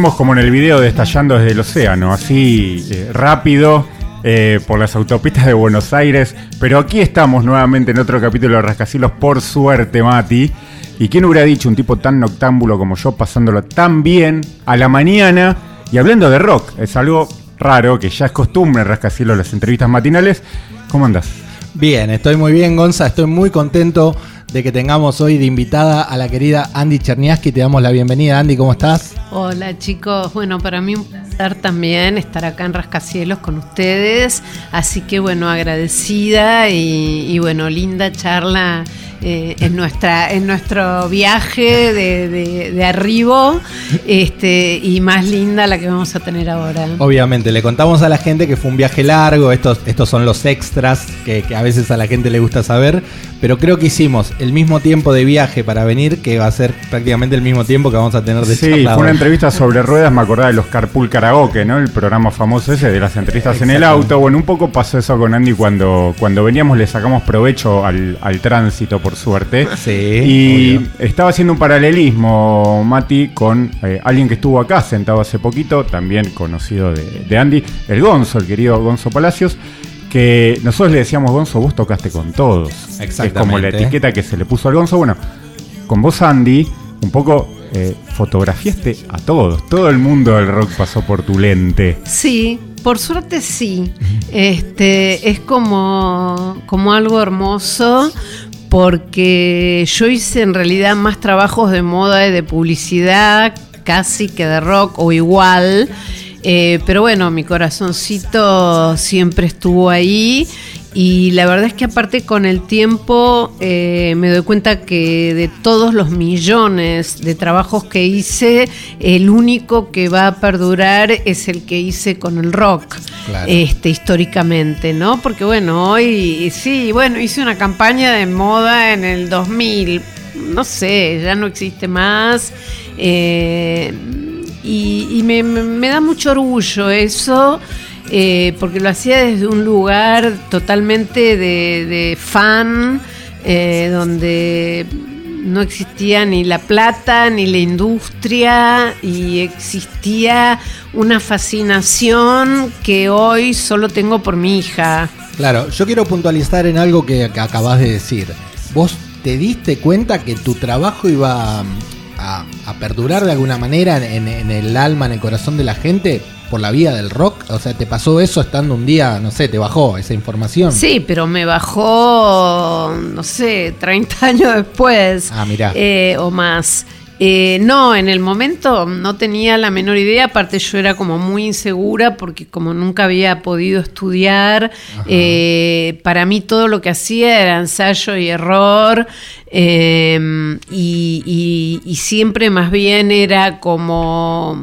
Como en el video de Estallando desde el Océano, así eh, rápido eh, por las autopistas de Buenos Aires. Pero aquí estamos nuevamente en otro capítulo de Rascacielos, por suerte, Mati. ¿Y quién hubiera dicho un tipo tan noctámbulo como yo, pasándolo tan bien a la mañana y hablando de rock? Es algo raro, que ya es costumbre en Rascacielos las entrevistas matinales. ¿Cómo andas? Bien, estoy muy bien, Gonza. Estoy muy contento de que tengamos hoy de invitada a la querida Andy Cherniaski. Te damos la bienvenida, Andy, ¿cómo estás? Hola chicos, bueno, para mí placer también estar acá en Rascacielos con ustedes, así que bueno, agradecida y, bueno, linda charla eh, en, nuestra, en nuestro viaje de, de, arribo este, y más linda la que vamos a tener ahora. Obviamente, le contamos a la gente que fue un viaje largo, estos, estos son los extras que, que a veces a la gente le gusta saber, pero creo que hicimos el mismo tiempo de viaje para venir, que va a ser prácticamente el mismo tiempo que vamos a tener de Sí, fue una entrevista sobre ruedas, me acordaba de los Carpool Karaoke, ¿no? El programa famoso ese de las entrevistas en el auto. Bueno, un poco pasó eso con Andy cuando, cuando veníamos, le sacamos provecho al, tránsito, por suerte. Sí. Y estaba haciendo un paralelismo, Mati, con eh, alguien que estuvo acá sentado hace poquito, también conocido de, de Andy, el Gonzo, el querido Gonzo Palacios que nosotros le decíamos, Gonzo, vos tocaste con todos. Exactamente. Es como la etiqueta que se le puso al Gonzo. Bueno, con vos, Andy, un poco eh, fotografiaste a todos. Todo el mundo del rock pasó por tu lente. Sí, por suerte sí. Este, es como, como algo hermoso porque yo hice en realidad más trabajos de moda y de publicidad casi que de rock o igual. Eh, pero bueno, mi corazoncito siempre estuvo ahí y la verdad es que aparte con el tiempo eh, me doy cuenta que de todos los millones de trabajos que hice, el único que va a perdurar es el que hice con el rock, este, históricamente, ¿no? Porque bueno, hoy sí, bueno, hice una campaña de moda en el 2000, no sé, ya no existe más. Eh, y, me, da mucho orgullo eso, eh, porque lo hacía desde un lugar totalmente de, fan, eh, donde no existía ni la plata ni la industria y existía una fascinación que hoy solo tengo por mi hija. Claro, yo quiero puntualizar en algo que acabas de decir. ¿Vos te diste cuenta que tu trabajo iba a, perdurar de alguna manera en, el alma, en el corazón de la gente por la vía del rock? O sea, ¿te pasó eso estando un día, no sé, te bajó esa información? Sí, pero me bajó, no sé, 30 años después. Ah, mira. Eh, o más. Eh, no, en el momento no tenía la menor idea, aparte yo era como muy insegura porque como nunca había podido estudiar, eh, para mí todo lo que hacía era ensayo y error, y, siempre más bien era como,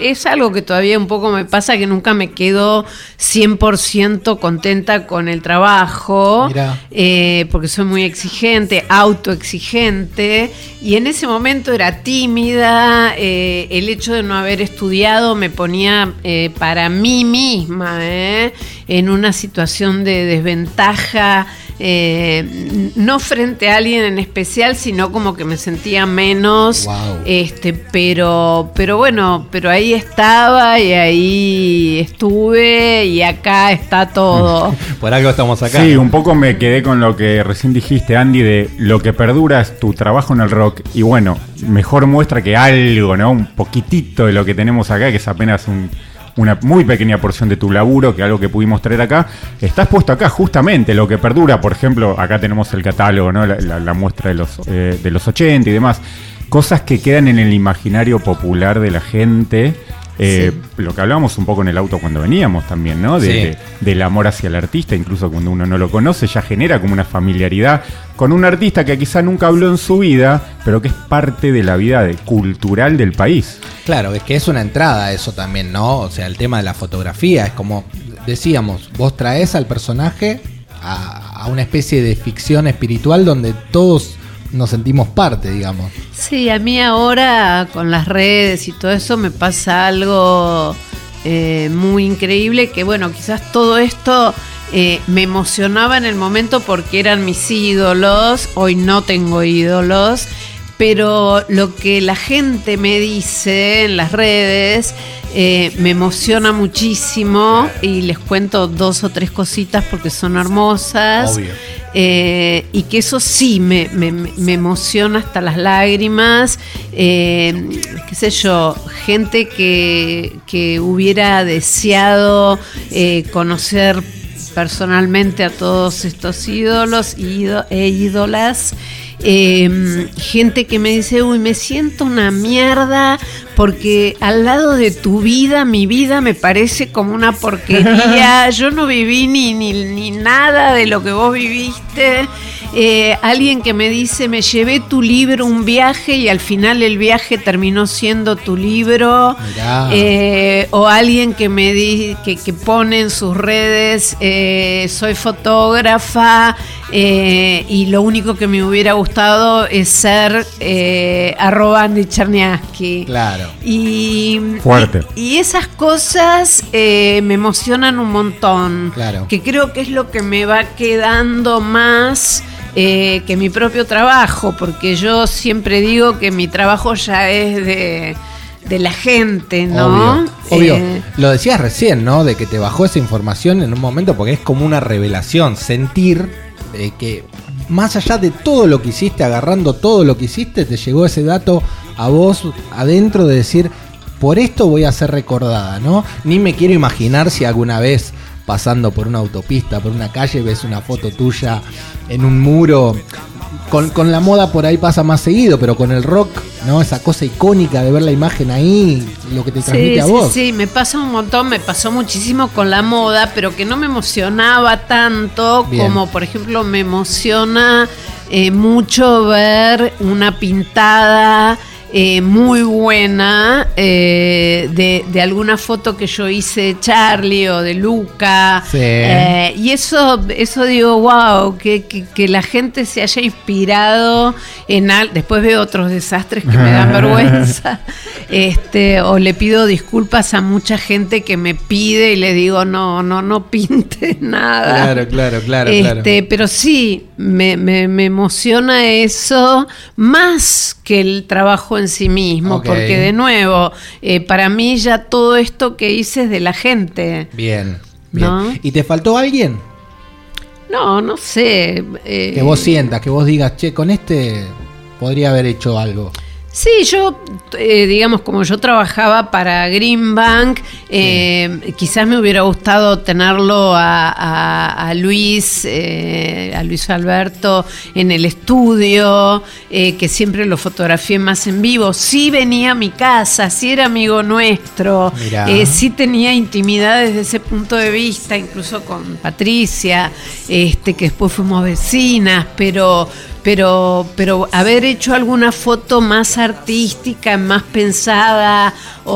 es algo que todavía un poco me pasa, que nunca me quedo 100% contenta con el trabajo, eh, porque soy muy exigente, autoexigente, y en ese momento era tímida, eh, el hecho de no haber estudiado me ponía eh, para mí misma en una situación de desventaja eh, no frente a alguien en especial, sino como que me sentía menos. Este, pero, pero bueno, pero ahí estaba y ahí estuve y acá está todo. Por algo estamos acá. Sí, un poco me quedé con lo que recién dijiste, Andy, de lo que perdura es tu trabajo en el rock. Y bueno, mejor muestra que algo, ¿no? Un poquitito de lo que tenemos acá, que es apenas un una muy pequeña porción de tu laburo, que algo que pudimos traer acá, estás puesto acá justamente, lo que perdura, por ejemplo, acá tenemos el catálogo, ¿no? la, muestra de los, eh, de los 80 y demás, cosas que quedan en el imaginario popular de la gente eh, lo que hablábamos un poco en el auto cuando veníamos también, ¿no? De, del amor hacia el artista, incluso cuando uno no lo conoce, ya genera como una familiaridad con un artista que quizá nunca habló en su vida, pero que es parte de la vida cultural del país. Claro, es que es una entrada eso también, ¿no? O sea, el tema de la fotografía, es como decíamos, vos traes al personaje a, a una especie de ficción espiritual donde todos nos sentimos parte, digamos. Sí, a mí ahora con las redes y todo eso me pasa algo eh, muy increíble, que bueno, quizás todo esto eh, me emocionaba en el momento porque eran mis ídolos, hoy no tengo ídolos, pero lo que la gente me dice en las redes eh, me emociona muchísimo y les cuento dos o tres cositas porque son hermosas. Obvio. Eh, y que eso sí me, me- emociona hasta las lágrimas. Eh, qué sé yo, gente que, que hubiera deseado eh, conocer personalmente a todos estos ídolos ído- e ídolas. Eh, gente que me dice, uy, me siento una mierda porque al lado de tu vida, mi vida me parece como una porquería. Yo no viví ni, ni, ni nada de lo que vos viviste. Eh, alguien que me dice, me llevé tu libro un viaje y al final el viaje terminó siendo tu libro. Eh, o alguien que me di, que, que pone en sus redes, eh, soy fotógrafa eh, y lo único que me hubiera gustado es ser eh, arroba Andy Cherniaski. Claro. Y, Fuerte. Y, y esas cosas eh, me emocionan un montón. Claro. Que creo que es lo que me va quedando más eh, que mi propio trabajo, porque yo siempre digo que mi trabajo ya es de, de la gente, ¿no? Obvio. Obvio. Eh, Lo decías recién, ¿no? De que te bajó esa información en un momento porque es como una revelación. Sentir que más allá de todo lo que hiciste, agarrando todo lo que hiciste, te llegó ese dato a vos adentro de decir, por esto voy a ser recordada, ¿no? Ni me quiero imaginar si alguna vez pasando por una autopista, por una calle, ves una foto tuya en un muro. Con, con la moda por ahí pasa más seguido, pero con el rock, ¿no? Esa cosa icónica de ver la imagen ahí, lo que te transmite Sí, a sí, vos. sí, me pasa un montón, me pasó muchísimo con la moda, pero que no me emocionaba tanto Bien. como, por ejemplo, me emociona eh, mucho ver una pintada eh, muy buena eh, de, de alguna foto que yo hice de Charlie o de Luca. Sí. Eh, y eso, eso digo, wow, que, que- que la gente se haya inspirado en algo. Después veo otros desastres que me dan vergüenza. Este, o le pido disculpas a mucha gente que me pide y le digo, no, no, no pintes nada. Claro, claro, claro, Este, Pero sí, me, me- me emociona eso más que el trabajo en sí mismo, porque de nuevo, eh, para mí ya todo esto que hice es de la gente. Bien, bien. ¿No? ¿Y te faltó alguien No, no sé. eh, que vos sientas, que vos digas, che, con este podría haber hecho algo? Sí, yo, eh, digamos, como yo trabajaba para Greenbank, eh, quizás me hubiera gustado tenerlo a, a- a Luis, eh, a Luis Alberto en el estudio, que siempre lo fotografié más en vivo. Sí venía a mi casa, sí era amigo nuestro, sí tenía intimidad desde ese punto de vista, incluso con Patricia, este, que después fuimos vecinas, pero pero, pero haber hecho alguna foto más artística, más pensada, o,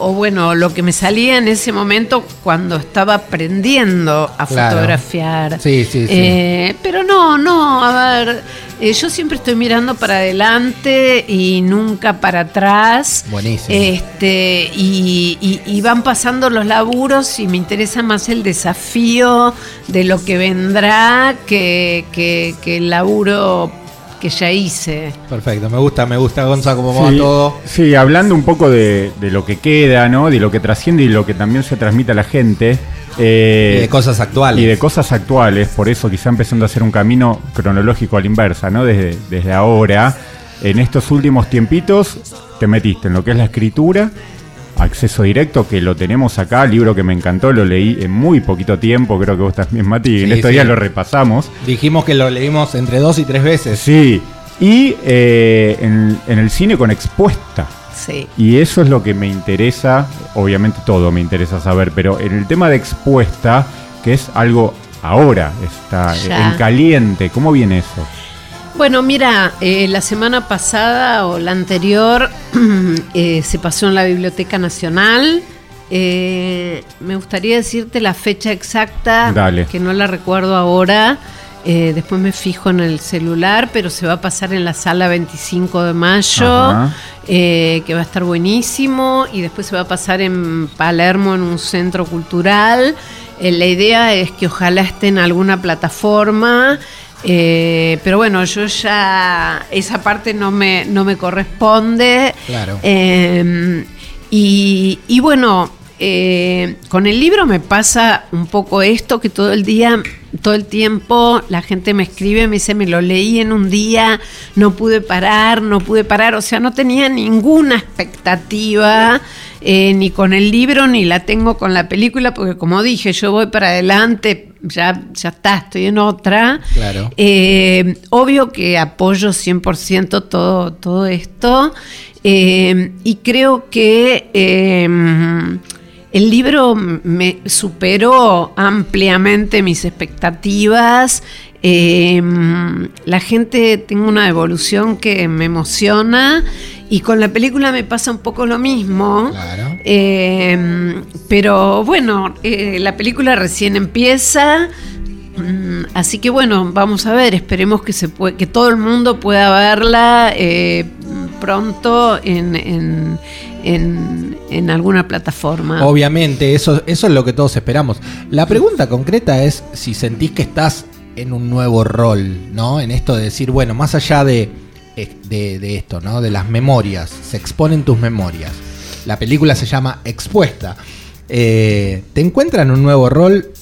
o- o bueno, lo que me salía en ese momento cuando estaba aprendiendo a Claro. fotografiar. Sí, sí, sí. Eh, pero no, no, a ver, eh, yo siempre estoy mirando para adelante y nunca para atrás. Buenísimo. Este, y, y- y van pasando los laburos y me interesa más el desafío de lo que vendrá que, que- que el laburo que ya hice. Perfecto, me gusta, me gusta, Gonza, cómo va todo. sí, hablando un poco de, de lo que queda, ¿no? De lo que trasciende y lo que también se transmite a la gente. eh, Y de cosas actuales. y de cosas actuales, por eso quizá empezando a hacer un camino cronológico a la inversa, ¿no? Desde, desde ahora, en estos últimos tiempitos, te metiste en lo que es la escritura, acceso directo, que lo tenemos acá, libro que me encantó, lo leí en muy poquito tiempo, creo que vos también, Mati, en Sí, estos sí. días lo repasamos. Dijimos que lo leímos entre dos y tres veces. Sí, y eh, en, en el cine con expuesta. Sí. Y eso es lo que me interesa, obviamente todo me interesa saber, pero en el tema de expuesta, que es algo ahora, está Ya. en caliente, ¿cómo viene eso? Bueno, mira, eh, la semana pasada o la anterior eh, se pasó en la Biblioteca Nacional. Eh, me gustaría decirte la fecha exacta, Dale. que no la recuerdo ahora. Después me fijo en el celular, pero se va a pasar en la sala 25 de mayo, que va a estar buenísimo, y después se va a pasar en Palermo en un centro cultural. La idea es que ojalá esté en alguna plataforma. Eh, pero bueno, yo ya esa parte no me, no me corresponde. Claro. Eh, y, y bueno, eh, con el libro me pasa un poco esto, que todo el día, todo el tiempo la gente me escribe, me dice, me lo leí en un día, no pude parar, no pude parar, o sea, no tenía ninguna expectativa. Eh, ni con el libro ni la tengo con la película porque como dije yo voy para adelante ya ya está estoy en otra Claro. eh, obvio que apoyo 100% todo, todo esto eh, y creo que el libro me superó ampliamente mis expectativas. eh, la gente tengo una evolución que me emociona y con la película me pasa un poco lo mismo. Claro. Eh, pero bueno, eh, la película recién empieza. Mm, Así que bueno, vamos a ver, esperemos que se que todo el mundo pueda verla eh, pronto en, en- en- en alguna plataforma. Obviamente, eso, eso es lo que todos esperamos. La pregunta concreta es si sentís que estás en un nuevo rol, ¿no? En esto de decir, bueno, más allá de, de, de esto, ¿no? De las memorias, se exponen tus memorias. La película se llama Expuesta. Eh, ¿Te encuentran un nuevo rol?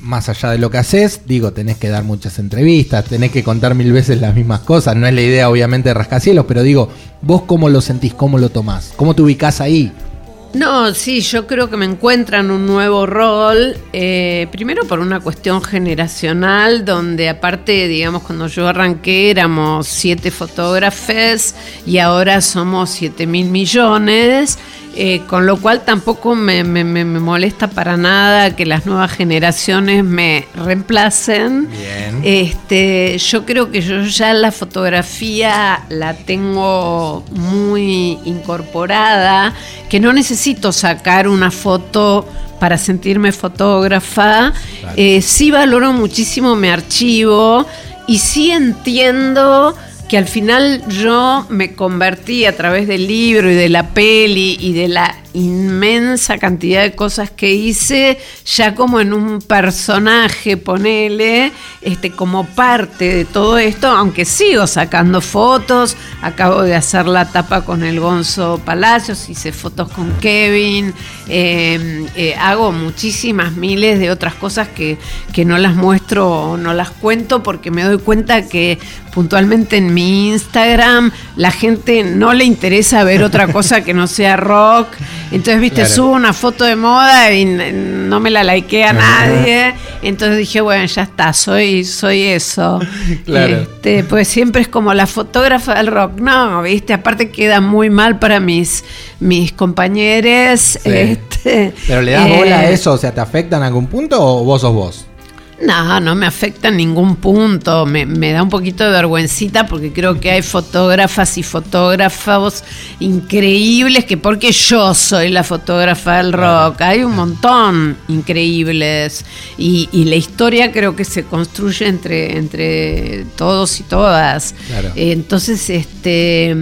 Más allá de lo que haces, digo, tenés que dar muchas entrevistas, tenés que contar mil veces las mismas cosas. No es la idea, obviamente, de rascacielos, pero digo, ¿vos cómo lo sentís? ¿Cómo lo tomás? ¿Cómo te ubicás ahí? No, sí, yo creo que me encuentran un nuevo rol, eh, primero por una cuestión generacional, donde aparte, digamos, cuando yo arranqué éramos siete fotógrafes y ahora somos siete mil millones, eh, con lo cual tampoco me, me- me- me molesta para nada que las nuevas generaciones me reemplacen. Bien. Este, yo creo que yo ya la fotografía la tengo muy incorporada, que no necesito sacar una foto para sentirme fotógrafa. Eh, sí valoro muchísimo mi archivo y sí entiendo que al final yo me convertí a través del libro y de la peli y de la inmensa cantidad de cosas que hice ya como en un personaje, ponele, este, como parte de todo esto, aunque sigo sacando fotos, acabo de hacer la tapa con el Gonzo Palacios, hice fotos con Kevin, eh, eh, hago muchísimas miles de otras cosas que, que no las muestro o no las cuento porque me doy cuenta que puntualmente en mi Instagram la gente no le interesa ver otra cosa que no sea rock. Entonces, viste, Claro. subo una foto de moda y no me la likea nadie. Entonces dije, bueno, ya está, soy, soy eso. Claro. Este, pues siempre es como la fotógrafa del rock. No, viste, aparte queda muy mal para mis, mis compañeros. Sí. Este, ¿Pero le das eh, bola a eso? O sea, ¿te afecta en algún punto o vos sos vos? No, no me afecta en ningún punto. Me, me da un poquito de vergüencita porque creo que hay fotógrafas y fotógrafos increíbles que porque yo soy la fotógrafa del rock, hay un montón increíbles y, y la historia creo que se construye entre, entre todos y todas. Claro. Entonces, este,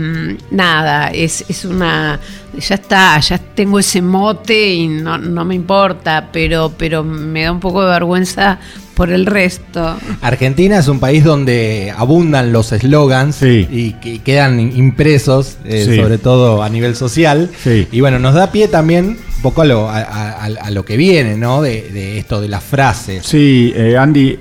nada, es, es una, ya está, ya tengo ese mote y no, no me importa, pero, pero me da un poco de vergüenza por el resto. Argentina es un país donde abundan los eslogans Sí. y que quedan impresos, eh, Sí. sobre todo a nivel social. Sí. Y bueno, nos da pie también un poco a lo, a, a- a lo que viene, ¿no? De, de esto de las frases. Sí, eh, Andy,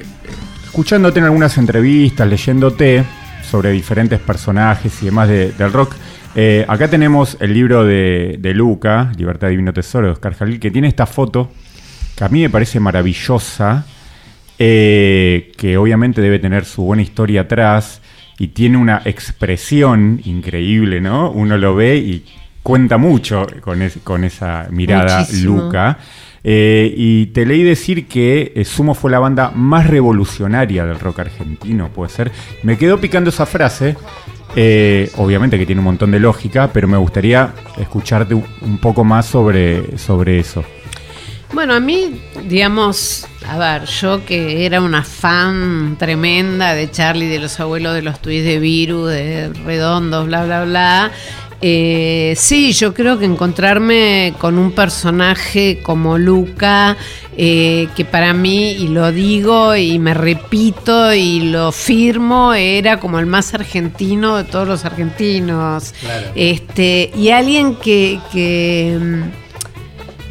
escuchándote en algunas entrevistas, leyéndote sobre diferentes personajes y demás de- del rock, eh, acá tenemos el libro de, de Luca, Libertad Divino Tesoro, de Oscar Jalil, que tiene esta foto que a mí me parece maravillosa, eh, que obviamente debe tener su buena historia atrás y tiene una expresión increíble, ¿no? Uno lo ve y cuenta mucho con, es- con esa mirada Muchísimo. Luca. Eh, y te leí decir que eh, Sumo fue la banda más revolucionaria del rock argentino, puede ser. Me quedó picando esa frase. eh, obviamente que tiene un montón de lógica, pero me gustaría escucharte un- un poco más sobre, sobre eso. Bueno, a mí, digamos, a ver, yo que era una fan tremenda de Charlie, de los abuelos de los tuits de Viru, de Redondos, bla, bla, bla, eh, sí, yo creo que encontrarme con un personaje como Luca, eh, que para mí, y lo digo y me repito y lo firmo, era como el más argentino de todos los argentinos. Este, y alguien que, que mm,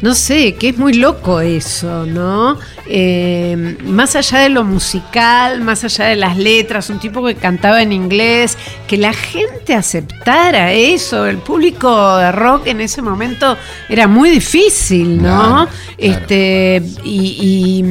no sé, que es muy loco eso, ¿no? Eh, más allá de lo musical, más allá de las letras, un tipo que cantaba en inglés, que la gente aceptara eso, el público de rock en ese momento era muy difícil, ¿no? Este, y,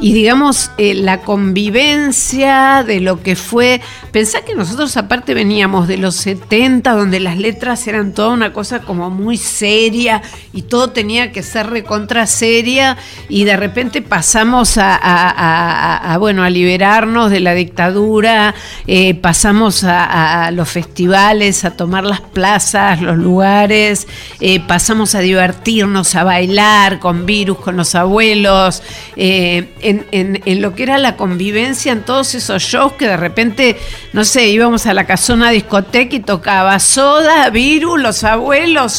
digamos, eh, la convivencia de lo que fue, pensá que nosotros aparte veníamos de los 70, donde las letras eran toda una cosa como muy seria y todo tenía que ser recontra seria y de repente pasamos a, bueno, a liberarnos de la dictadura, eh, pasamos a, los festivales, a tomar las plazas, los lugares, eh, pasamos a divertirnos, a bailar con virus, con los abuelos, eh, en, lo que era la convivencia en todos esos shows que de repente, no sé, íbamos a la casona discoteca y tocaba soda, virus, los abuelos,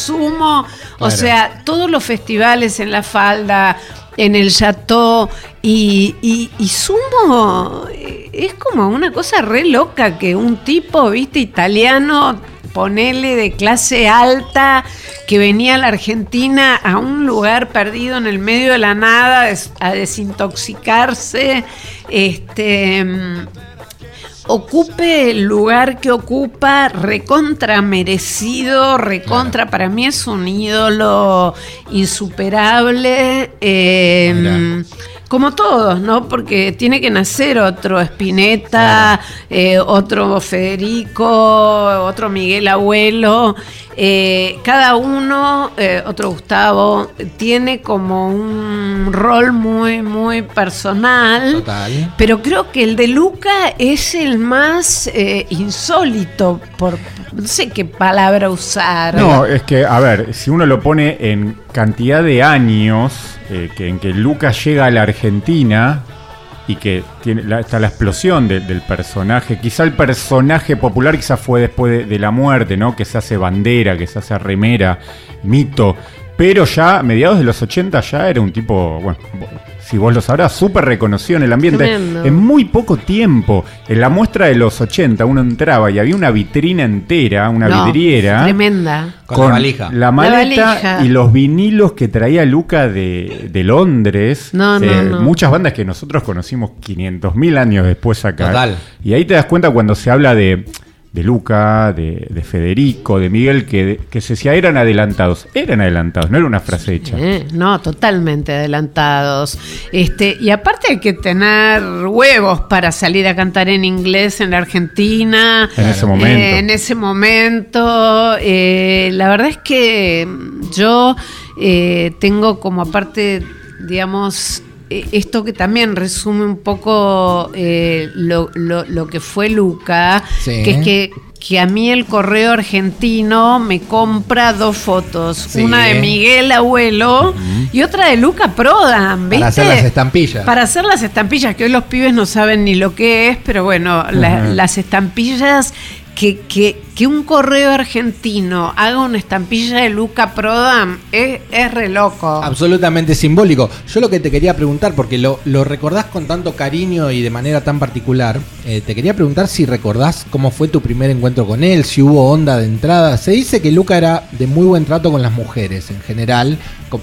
o sea, todos los festivales en la falda en el Chateau y, y, Sumo eh, es como una cosa re loca que un tipo, viste, italiano, ponele de clase alta, que venía a la Argentina a un lugar perdido en el medio de la nada a desintoxicarse, este ocupe el lugar que ocupa, recontra merecido, recontra, para mí es un ídolo insuperable. Eh, como todos, ¿no? Porque tiene que nacer otro Spinetta, eh, otro Federico, otro Miguel Abuelo. Eh, cada uno, eh, otro Gustavo, tiene como un rol muy, muy personal. Total. Pero creo que el de Luca es el más insólito, por no sé qué palabra usar. No, es que, a ver, si uno lo pone en cantidad de años eh, que, en que Lucas llega a la Argentina y que tiene está la explosión del personaje. Quizá el personaje popular quizá fue después de, la muerte, ¿no? Que se hace bandera, que se hace remera, mito. Pero ya a mediados de los 80 ya era un tipo, bueno, si vos lo sabrás, súper reconocido en el ambiente. En muy poco tiempo, en la muestra de los 80, uno entraba y había una vitrina entera, una vidriera. Tremenda. Con, la valija. La maleta y los vinilos que traía Luca de, Londres. No, no, eh, Muchas bandas que nosotros conocimos 500.000 años después acá. Total. Y ahí te das cuenta cuando se habla de de Luca, de, Federico, de Miguel, que, que, se decía eran adelantados. Eran adelantados, no era una frase hecha. no, totalmente adelantados. Este, y aparte hay que tener huevos para salir a cantar en inglés en la Argentina. En ese momento. Eh, en ese momento. Eh, la verdad es que yo eh, tengo como aparte, digamos, eh, esto que también resume un poco eh, lo, que fue Luca, que es que, que, a mí el correo argentino me compra dos fotos, una de Miguel Abuelo y otra de Luca Prodan, ¿viste? Para hacer las estampillas. Para hacer las estampillas, que hoy los pibes no saben ni lo que es, pero bueno, las estampillas que, que, que, un correo argentino haga una estampilla de Luca Prodam es, es re loco. Absolutamente simbólico. Yo lo que te quería preguntar, porque lo, lo recordás con tanto cariño y de manera tan particular, eh, te quería preguntar si recordás cómo fue tu primer encuentro con él, si hubo onda de entrada. Se dice que Luca era de muy buen trato con las mujeres en general.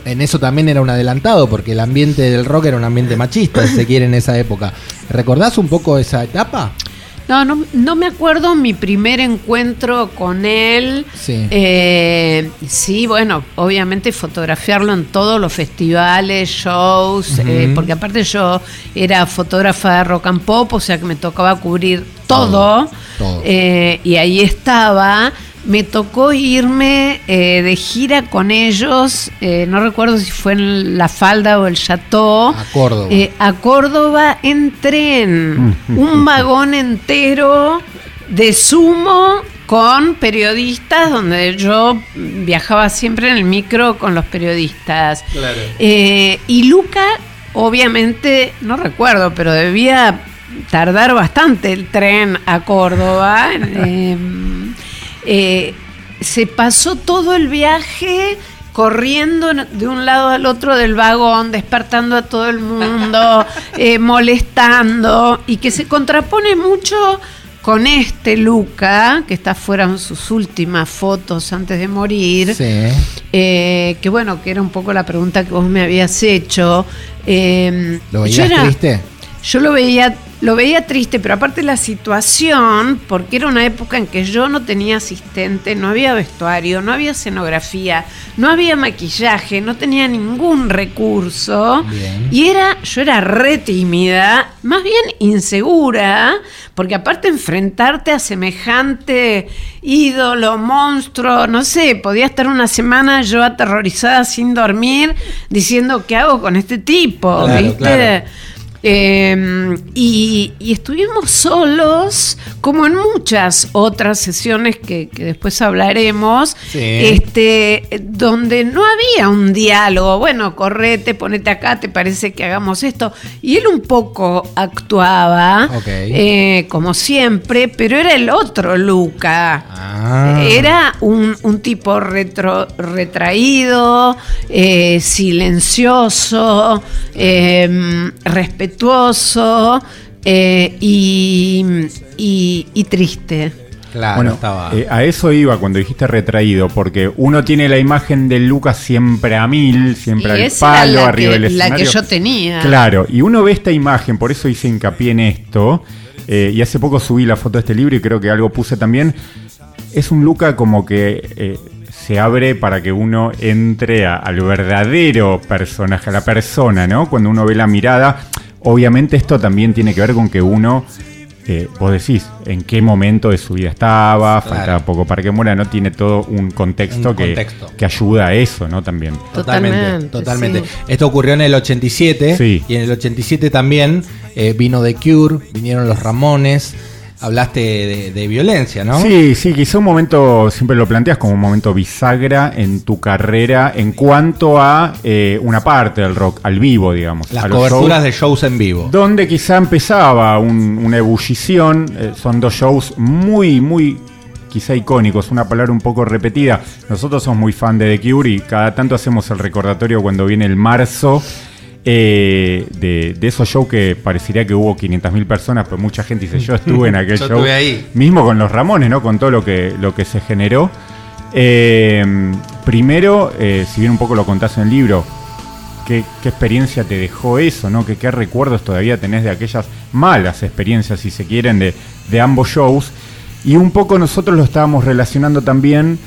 En eso también era un adelantado, porque el ambiente del rock era un ambiente machista, si se quiere, en esa época. ¿Recordás un poco esa etapa? No, no, me acuerdo mi primer encuentro con él. Sí. Eh, sí, bueno, obviamente fotografiarlo en todos los festivales, shows, eh, porque aparte yo era fotógrafa de rock and pop, o sea que me tocaba cubrir todo. Eh, y ahí estaba me tocó irme eh, de gira con ellos, eh, no recuerdo si fue en La Falda o el Chateau. A Córdoba. Eh, a Córdoba en tren, un vagón entero de sumo con periodistas, donde yo viajaba siempre en el micro con los periodistas. Claro. y Luca, obviamente, no recuerdo, pero debía tardar bastante el tren a Córdoba. Eh, se pasó todo el viaje corriendo de un lado al otro del vagón, despertando a todo el mundo, eh, molestando, y que se contrapone mucho con este Luca, que está fuera en sus últimas fotos antes de morir, Sí. eh, que bueno, que era un poco la pregunta que vos me habías hecho. Eh, ¿Lo yo veías era- triste? Yo lo veía, lo veía triste, pero aparte la situación, porque era una época en que yo no tenía asistente, no había vestuario, no había escenografía, no había maquillaje, no tenía ningún recurso. Bien. Y era, yo era re tímida, más bien insegura, porque aparte enfrentarte a semejante ídolo, monstruo, no sé, podía estar una semana yo aterrorizada sin dormir, diciendo, ¿qué hago con este tipo? Claro, ¿Viste? claro. Eh, y, y estuvimos solos, como en muchas otras sesiones que, que después hablaremos, Sí. este, donde no había un diálogo. Bueno, correte, ponete acá, te parece que hagamos esto. Y él un poco actuaba, eh, como siempre, pero era el otro Luca. Ah. Era un, un tipo retro- retraído, eh, silencioso, eh, respetuoso eh, y, y- y triste. Claro, bueno, estaba. eh, a eso iba cuando dijiste retraído, porque uno tiene la imagen de Lucas siempre a mil, siempre Y al palo, la arriba que- del la que escenario. yo tenía. Claro, y uno ve esta imagen, por eso hice hincapié en esto, eh, y hace poco subí la foto de este libro y creo que algo puse también. Es un Luca como que eh, se abre para que uno entre a- al verdadero personaje, a la persona, ¿no? Cuando uno ve la mirada, obviamente esto también tiene que ver con que uno, eh, vos decís, en qué momento de su vida estaba, Claro. faltaba poco para que muera, ¿no? Tiene todo un contexto, Un que, contexto. que ayuda a eso, ¿no? También. Totalmente, Totalmente, totalmente. sí. Esto ocurrió en el 87 Sí. y en el 87 también eh, vino The Cure, vinieron los Ramones, hablaste de, de violencia, ¿no? Sí, sí, quizá un momento, siempre lo planteas como un momento bisagra en tu carrera en cuanto a eh, una parte del rock, al vivo, digamos. Las a coberturas shows, de shows en vivo. Donde quizá empezaba un- una ebullición, eh, son dos shows muy, muy quizá icónicos, una palabra un poco repetida. Nosotros somos muy fan de The Cure y cada tanto hacemos el recordatorio cuando viene el marzo. Eh, de, de esos shows que parecería que hubo 500.000 personas, pero mucha gente dice, yo estuve en aquel Yo show. estuve ahí. Mismo con los Ramones, ¿no? Con todo lo que, lo que se generó. Eh, primero, eh, si bien un poco lo contás en el libro, ¿qué, qué experiencia te dejó eso, ¿no? ¿Qué, qué recuerdos todavía tenés de aquellas malas experiencias, si se quieren, de, de ambos shows? Y un poco nosotros lo estábamos relacionando también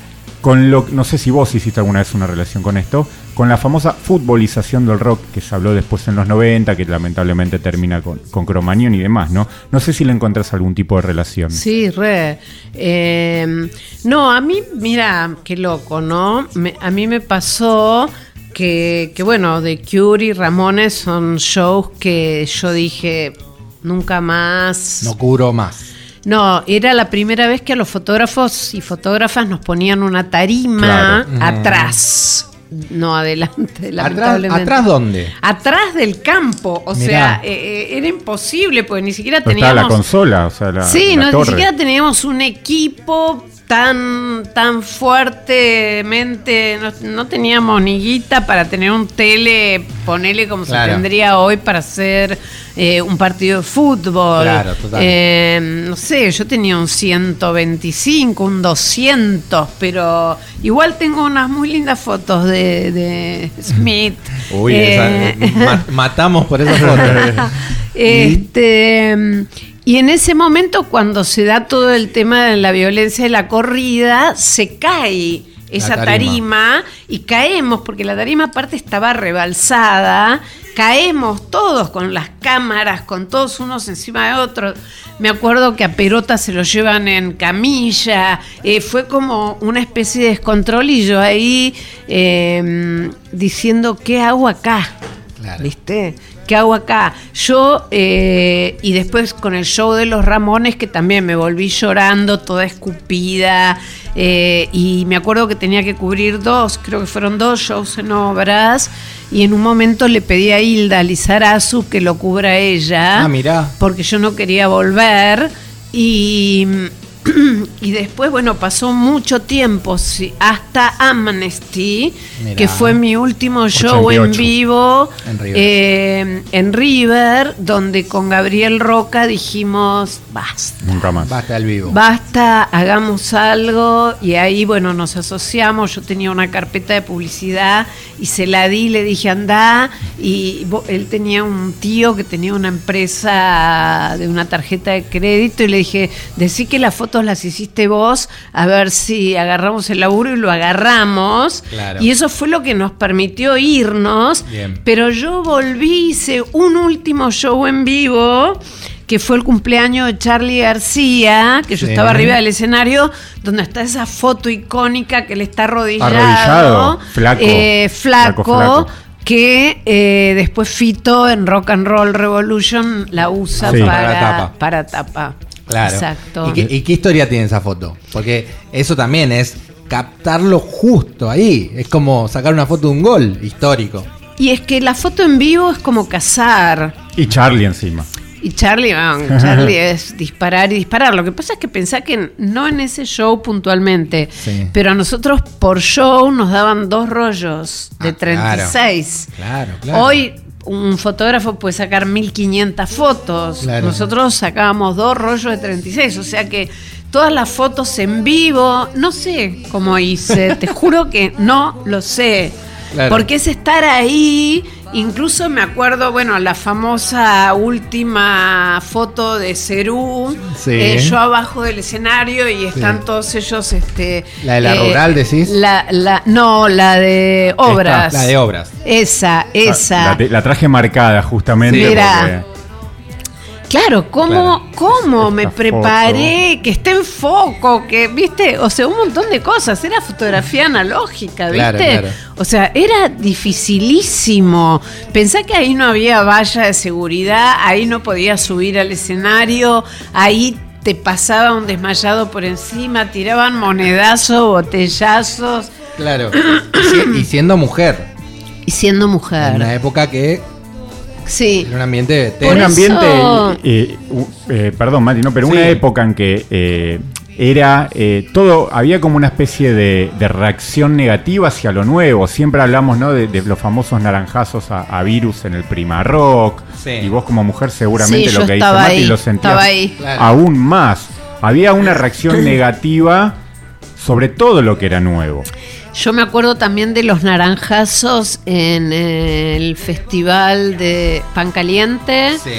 con lo no sé si vos hiciste alguna vez una relación con esto, con la famosa futbolización del rock que se habló después en los 90, que lamentablemente termina con, con Cromañón y demás, ¿no? No sé si le encontrás algún tipo de relación. Sí, re. Eh, no, a mí, mira, qué loco, ¿no? Me- a mí me pasó que, que, bueno, The Cure y Ramones son shows que yo dije nunca más. No cubro más. No, era la primera vez que a los fotógrafos y fotógrafas nos ponían una tarima Claro. atrás. No adelante, ¿Atrás, lamentablemente. ¿Atrás dónde? Atrás del campo, o Mirá. sea, eh, eh, era imposible porque ni siquiera Pero estaba teníamos la consola, o sea, la, sí, la no, ni siquiera teníamos un equipo tan, tan fuertemente, no, no teníamos ni guita para tener un tele, ponele como Claro. se tendría hoy para hacer eh, un partido de fútbol. Claro, total. Eh, no sé, yo tenía un 125, un 200, pero igual tengo unas muy lindas fotos de, de Smith. Uy, Eh, esa- matamos por esa foto. este, y en ese momento, cuando se da todo el tema de la violencia de la corrida, se cae esa tarima. tarima. y caemos, porque la tarima aparte estaba rebalsada, caemos todos con las cámaras, con todos unos encima de otros. Me acuerdo que a Perota se lo llevan en camilla, eh, fue como una especie de descontrol y yo ahí eh, diciendo, ¿qué hago acá? Claro. ¿Viste? ¿Qué hago acá? Yo, eh, y después con el show de los Ramones, que también me volví llorando, toda escupida, eh, y me acuerdo que tenía que cubrir dos, creo que fueron dos shows en obras, y en un momento le pedí a Hilda Lizarazu que lo cubra ella, Ah, mirá. porque yo no quería volver, y, y después, bueno, pasó mucho tiempo, sí, hasta Amnesty, Mirá. que fue mi último show en 88. vivo En River. eh, en River, donde con Gabriel Roca dijimos, basta. Nunca más. Basta el vivo. Basta, hagamos algo y ahí, bueno, nos asociamos. Yo tenía una carpeta de publicidad y se la di, le dije anda y él tenía un tío que tenía una empresa de una tarjeta de crédito y le dije, decí que las fotos las hiciste vos, a ver si agarramos el laburo y lo agarramos. Claro. Y eso fue lo que nos permitió irnos. Bien. Pero yo volví, hice un último show en vivo, que fue el cumpleaños de Charlie García, que yo Sí. estaba arriba del escenario, donde está esa foto icónica que él está arrodillado. Arrodillado, flaco. eh, flaco, Flaco, flaco. que eh, después Fito en Rock and Roll Revolution la usa Sí. para, Para la tapa. para tapa. Claro. Exacto. ¿Y qué, y qué historia tiene esa foto? Porque eso también es captarlo justo ahí. Es como sacar una foto de un gol histórico. Y es que la foto en vivo es como cazar. Y Charlie encima. Y Charlie, bueno, Charlie es disparar y disparar. Lo que pasa es que pensá que no en ese show puntualmente, Sí. pero a nosotros por show nos daban dos rollos de Ah, claro. 36. Claro, claro. Hoy un fotógrafo puede sacar 1500 fotos. Claro. Nosotros sacábamos dos rollos de 36, o sea que todas las fotos en vivo, no sé cómo hice, te juro que no lo sé. Claro. Porque es estar ahí, incluso me acuerdo, bueno, la famosa última foto de Cerú, Sí. eh, yo abajo del escenario y están todos ellos, este... ¿La de la rural, decís? La, la, no, la de obras. La de obras. Esa, esa. La, traje marcada justamente. Sí. Mira. porque- Claro, ¿cómo, Claro. cómo me preparé? Que esté en foco, que, viste, o sea, un montón de cosas. Era fotografía analógica, ¿viste? Claro, claro. O sea, era dificilísimo. Pensá que ahí no había valla de seguridad, ahí no podías subir al escenario, ahí te pasaba un desmayado por encima, tiraban monedazos, botellazos, Claro. Y si- y siendo mujer. y siendo En mujer. una época que Sí. era un ambiente un ambiente, eh, eh, perdón Mati, no, pero Sí. una época en que eh, era eh, todo, había como una especie de, de reacción negativa hacia lo nuevo. Siempre hablamos ¿no? de, de los famosos naranjazos a, a virus en el prima rock. Sí. Y vos como mujer seguramente Sí, lo que dice Mati ahí, lo sentías estaba ahí. Aún más. Había una reacción negativa sobre todo lo que era nuevo. Yo me acuerdo también de los naranjazos en el festival de Pan Caliente, Sí.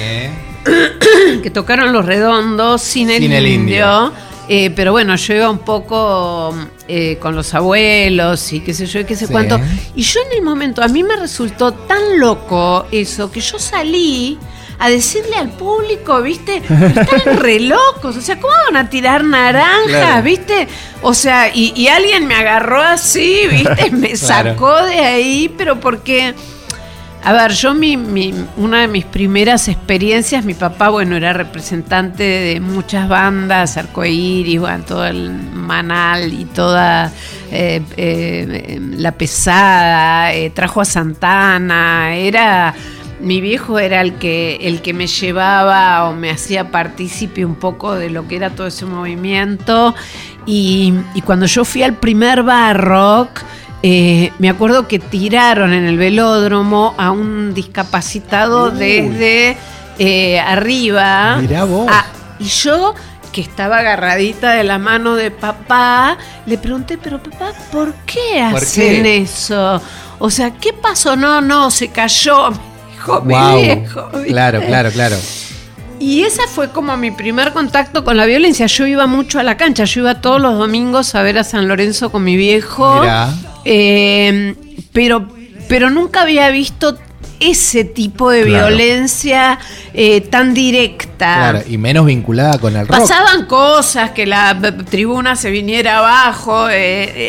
que tocaron los redondos sin el, Sin el indio. indio. Eh, pero bueno, yo iba un poco eh, con los abuelos y qué sé yo y qué sé Sí. cuánto. Y yo en el momento, a mí me resultó tan loco eso que yo salí a decirle al público, ¿viste? Están re locos, o sea, ¿cómo van a tirar naranjas, Claro. ¿viste? O sea, y, y alguien me agarró así, ¿viste? Me Claro. sacó de ahí, pero porque... A ver, yo mi, mi- una de mis primeras experiencias, mi papá, bueno, era representante de muchas bandas, Arcoíris, bueno, todo el Manal y toda eh, eh, la pesada, eh, trajo a Santana, era mi viejo era el que el que me llevaba o me hacía partícipe un poco de lo que era todo ese movimiento y, y cuando yo fui al primer bar rock eh, me acuerdo que tiraron en el velódromo a un discapacitado Uy. desde eh, arriba. Mirá vos. Ah, y yo, que estaba agarradita de la mano de papá, le pregunté, pero papá, ¿por qué ¿Por hacen qué? eso? O sea, ¿qué pasó? No, no, se cayó. Dijo mi Wow. viejo. ¿viste? Claro, claro, claro. Y esa fue como mi primer contacto con la violencia. Yo iba mucho a la cancha, yo iba todos los domingos a ver a San Lorenzo con mi viejo. Eh, pero, pero nunca había visto ese tipo de Claro. violencia eh, tan directa. Claro, y menos vinculada con el rock. Pasaban cosas, que la tribuna se viniera abajo, eh,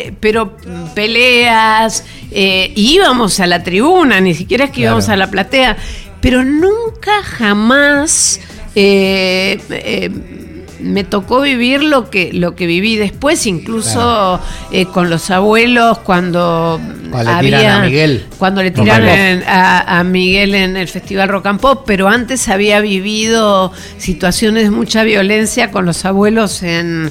eh, pero peleas, íbamos a la tribuna, ni siquiera es que Claro. íbamos a la platea, pero nunca jamás me tocó vivir lo que, lo que viví después, incluso eh, con los abuelos, cuando, Cuando le tiran a Miguel. Cuando le Pop. en- a, a Miguel en el Festival Rock and Pop, pero antes había vivido situaciones de mucha violencia con los abuelos en,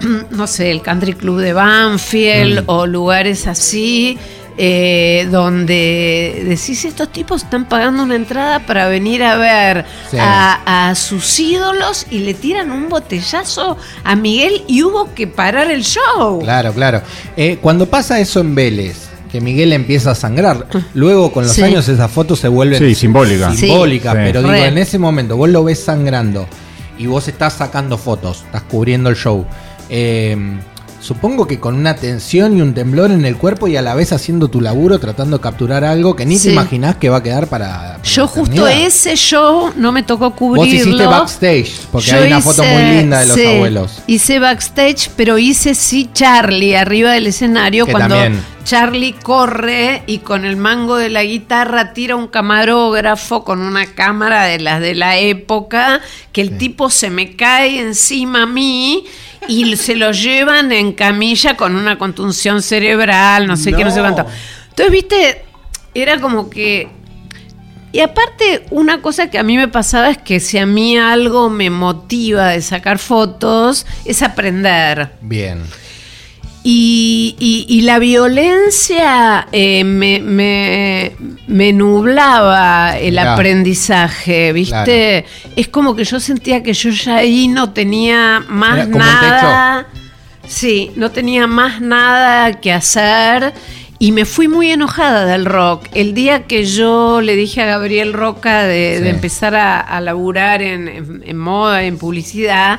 no sé, el Country Club de Banfield o lugares así. Eh, donde decís estos tipos están pagando una entrada para venir a ver Sí. a, a sus ídolos y le tiran un botellazo a Miguel y hubo que parar el show. Claro, claro. Eh, cuando pasa eso en Vélez, que Miguel empieza a sangrar, luego con los Sí. años esas fotos se vuelven Sí, simbólicas. simbólicas, Sí. pero digo, en ese momento vos lo ves sangrando y vos estás sacando fotos, estás cubriendo el show. Eh, supongo que con una tensión y un temblor en el cuerpo y a la vez haciendo tu laburo, tratando de capturar algo que ni Sí. te imaginás que va a quedar para. para Yo justo ese show no me tocó cubrirlo. Vos hiciste backstage, porque Yo hay una foto muy linda de los sí, abuelos. Hice backstage, pero hice sí Charlie arriba del escenario Que cuando también. Charlie corre y con el mango de la guitarra tira un camarógrafo con una cámara de las de la época, que el tipo se me cae encima a mí y se lo llevan en camilla con una contunción cerebral, no sé qué, no sé cuánto. Entonces, viste, era como que y aparte, una cosa que a mí me pasaba es que si a mí algo me motiva de sacar fotos, es aprender. Bien. Y, y- y la violencia eh, me, me- me nublaba el aprendizaje, ¿viste? Es como que yo sentía que yo ya ahí no tenía más Era nada. Sí, no tenía más nada que hacer. Y me fui muy enojada del rock. El día que yo le dije a Gabriel Roca de, Sí. de empezar a, a laburar en, en- en moda, en publicidad,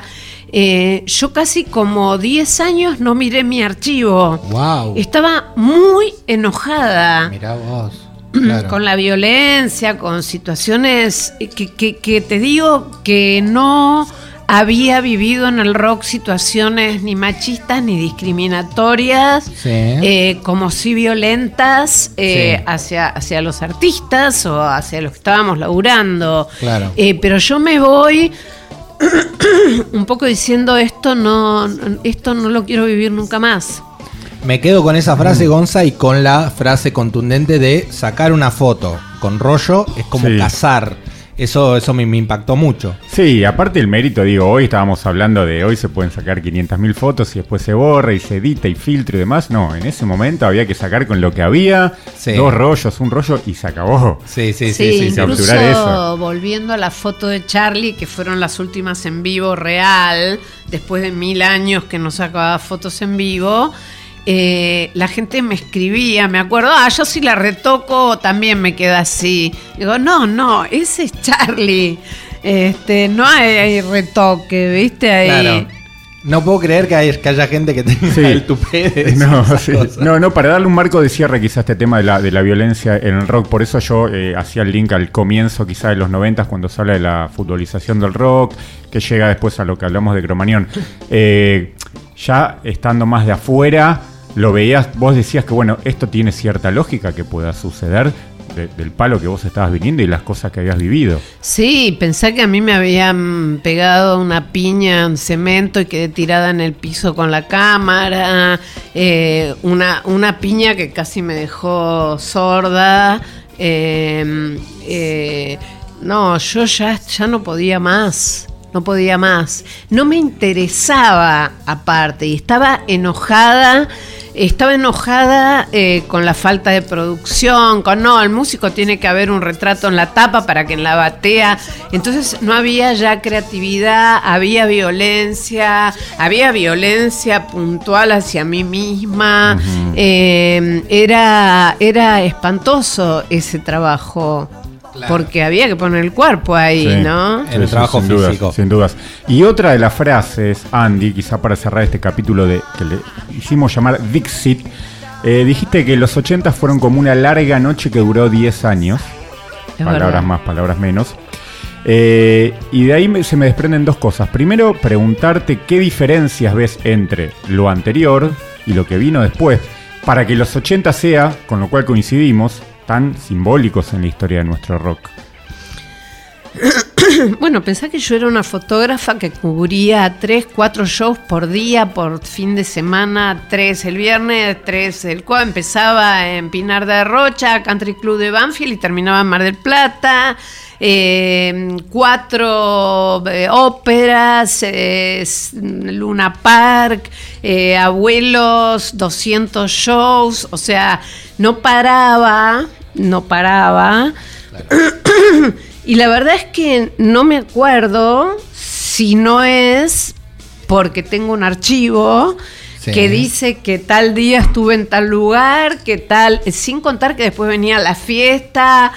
eh, yo casi como 10 años no miré mi archivo. Wow. Estaba muy enojada Mirá vos. Claro. con la violencia, con situaciones que, que- que te digo que no había vivido en el rock situaciones ni machistas ni discriminatorias, Sí. eh, como si violentas eh, Sí. hacia, hacia los artistas o hacia los que estábamos laburando. Claro. Eh, pero yo me voy un poco diciendo esto no, esto no lo quiero vivir nunca más. Me quedo con esa frase, Gonza, y con la frase contundente de sacar una foto con rollo es como Sí. cazar. Eso, eso me, me impactó mucho. Sí, aparte el mérito, digo, hoy estábamos hablando de hoy se pueden sacar 500.000 fotos y después se borra y se edita y filtra y demás. No, en ese momento había que sacar con lo que había, Sí. dos rollos, un rollo y se acabó. Sí, sí, sí, Sí, sí. incluso capturar eso. volviendo a la foto de Charlie, que fueron las últimas en vivo real, después de mil años que no sacaba fotos en vivo, eh, la gente me escribía, me acuerdo, ah, yo si la retoco también me queda así. Digo, no, no, ese es Charlie. Este, no hay, hay retoque, ¿viste? Ahí. Claro. No puedo creer que, hay- que haya gente que tenga Sí. el tupé de No, sí. no, no, para darle un marco de cierre quizá a este tema de la, de la violencia en el rock, por eso yo eh, hacía el link al comienzo quizá de los 90 cuando se habla de la futbolización del rock, que llega después a lo que hablamos de Cromañón. Eh, ya estando más de afuera, lo veías, vos decías que bueno, esto tiene cierta lógica que pueda suceder de- del palo que vos estabas viniendo y las cosas que habías vivido. Sí, pensé que a mí me habían pegado una piña en cemento y quedé tirada en el piso con la cámara. eh, una, una piña que casi me dejó sorda. eh, eh, no, yo ya, ya no podía más. No podía más. No me interesaba aparte y estaba enojada. Estaba enojada eh, con la falta de producción, con no, el músico tiene que haber un retrato en la tapa para que en la batea. Entonces no había ya creatividad, había violencia, había violencia puntual hacia mí misma. Eh, era, era espantoso ese trabajo. Claro. Porque había que poner el cuerpo ahí, Sí. ¿no? En el trabajo sin dudas, físico. sin dudas. Y otra de las frases, Andy, quizá para cerrar este capítulo de que le hicimos llamar Dixit, eh, dijiste que los 80 fueron como una larga noche que duró 10 años. Es palabras verdad. más, palabras menos. Eh, y de ahí me- se me desprenden dos cosas. Primero, preguntarte qué diferencias ves entre lo anterior y lo que vino después, para que los 80 sea, con lo cual coincidimos, tan simbólicos en la historia de nuestro rock. bueno, pensá que yo era una fotógrafa que cubría tres, cuatro shows por día, por fin de semana, tres el viernes, tres el jueves. Empezaba en Pinar de Rocha, Country Club de Banfield y terminaba en Mar del Plata. Eh, cuatro eh, óperas, eh, Luna Park, abuelos, 200 shows, o sea, no paraba, no paraba. Y la verdad es que no me acuerdo si no es porque tengo un archivo que dice que tal día estuve en tal lugar, que tal, sin contar que después venía la fiesta,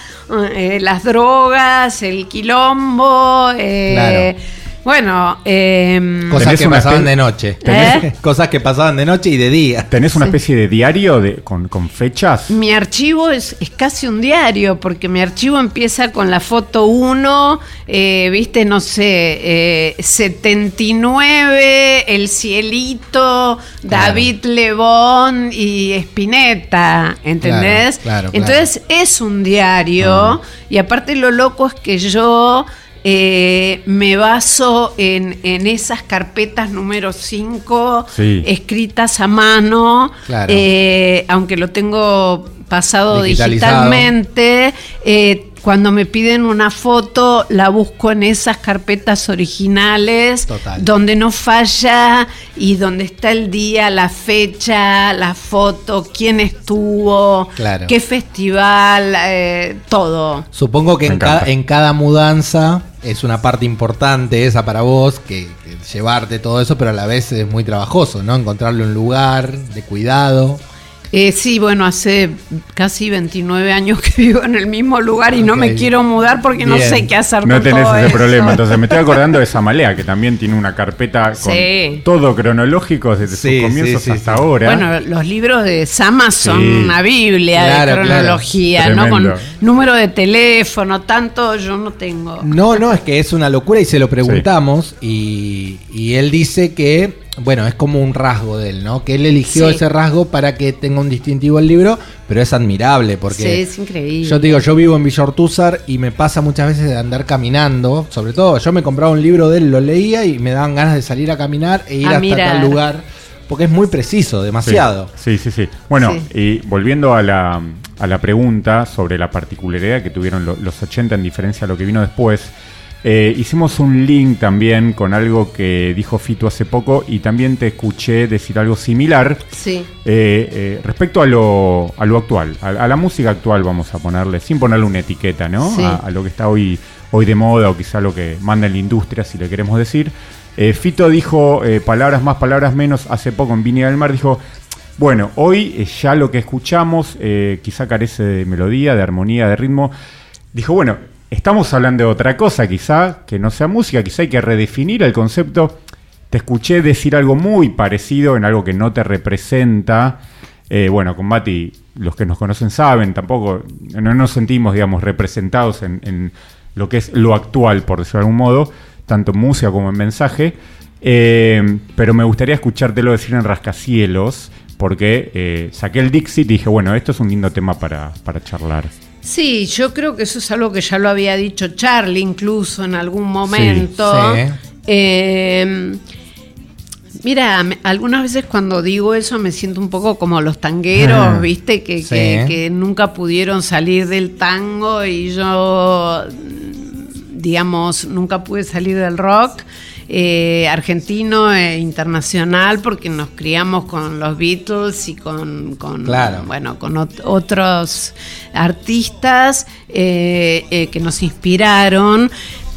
eh, las drogas, el quilombo. Eh, bueno, eh, cosas que pasaban de noche. ¿Eh? Cosas que pasaban de noche y de día. ¿Tenés una especie de diario de, con, fechas? Mi archivo es, es, casi un diario, porque mi archivo empieza con la foto 1, eh, viste, no sé, 79, eh, El Cielito, David Lebón y Espineta, ¿entendés? Claro, Entonces es un diario, ah. y aparte lo loco es que yo eh, me baso en, esas carpetas número 5 escritas a mano, eh, aunque lo tengo pasado digitalmente. Eh, cuando me piden una foto, la busco en esas carpetas originales, donde no falla y donde está el día, la fecha, la foto, quién estuvo, qué festival, eh, todo. Supongo que en cada, en cada, mudanza es una parte importante esa para vos, que, llevarte todo eso, pero a la vez es muy trabajoso, ¿no? Encontrarle un lugar de cuidado. Eh, sí, bueno, hace casi 29 años que vivo en el mismo lugar y no me quiero mudar porque no sé qué hacer no tenés ese problema. Entonces me estoy acordando de Samalea, que también tiene una carpeta con todo cronológico desde sus comienzos hasta ahora. Bueno, los libros de Sama son una biblia de cronología, ¿no? Con número de teléfono, tanto yo no tengo. No, no, es que es una locura y se lo preguntamos y, y él dice que bueno, es como un rasgo de él, ¿no? Que él eligió ese rasgo para que tenga un distintivo el libro, pero es admirable porque... Sí, es increíble. Yo te digo, yo vivo en Villortúzar y me pasa muchas veces de andar caminando, sobre todo yo me compraba un libro de él, lo leía y me daban ganas de salir a caminar e ir hasta tal lugar, porque es muy preciso, demasiado. Sí, sí, sí. Bueno, y volviendo a la, a la pregunta sobre la particularidad que tuvieron los 80 en diferencia a lo que vino después, eh, hicimos un link también con algo que dijo Fito hace poco y también te escuché decir algo similar. Sí. Eh, eh, respecto a lo, a lo actual, a, la música actual, vamos a ponerle, sin ponerle una etiqueta, ¿no? A, lo que está hoy, hoy de moda o quizá lo que manda en la industria, si le queremos decir. Fito dijo palabras más, palabras menos hace poco en Viña del Mar, dijo. Bueno, hoy ya lo que escuchamos quizá carece de melodía, de armonía, de ritmo. Dijo, bueno, Estamos hablando de otra cosa, quizá, que no sea música, quizá hay que redefinir el concepto. Te escuché decir algo muy parecido en algo que no te representa. Eh, bueno, con Mati, los que nos conocen saben, tampoco no nos sentimos, digamos, representados en, lo que es lo actual, por decirlo de algún modo, tanto en música como en mensaje. Eh, pero me gustaría escuchártelo decir en rascacielos, porque eh, saqué el Dixit y dije, bueno, esto es un lindo tema para, para charlar. Sí, yo creo que eso es algo que ya lo había dicho Charlie incluso en algún momento. Eh, mira, algunas veces cuando digo eso me siento un poco como los tangueros, ¿viste? Que, que, nunca pudieron salir del tango y yo, digamos, nunca pude salir del rock. Eh, argentino e internacional porque nos criamos con los Beatles y con, bueno con otros artistas eh, eh, que nos inspiraron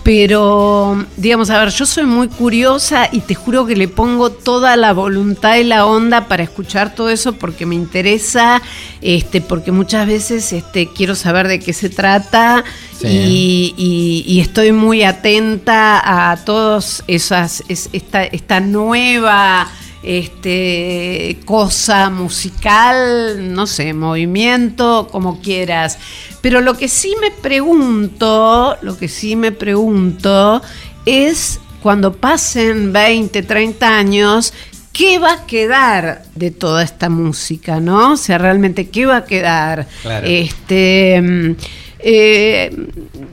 pero, digamos, a ver, yo soy muy curiosa y te juro que le pongo toda la voluntad y la onda para escuchar todo eso porque me interesa, este, porque muchas veces este, quiero saber de qué se trata y, estoy muy atenta a todas esas, esta, esta nueva este, cosa musical, no sé, movimiento, como quieras. Pero lo que sí me pregunto, lo que sí me pregunto es cuando pasen 20, 30 años, ¿qué va a quedar de toda esta música, no? O sea, realmente, ¿qué va a quedar? Este. Eh,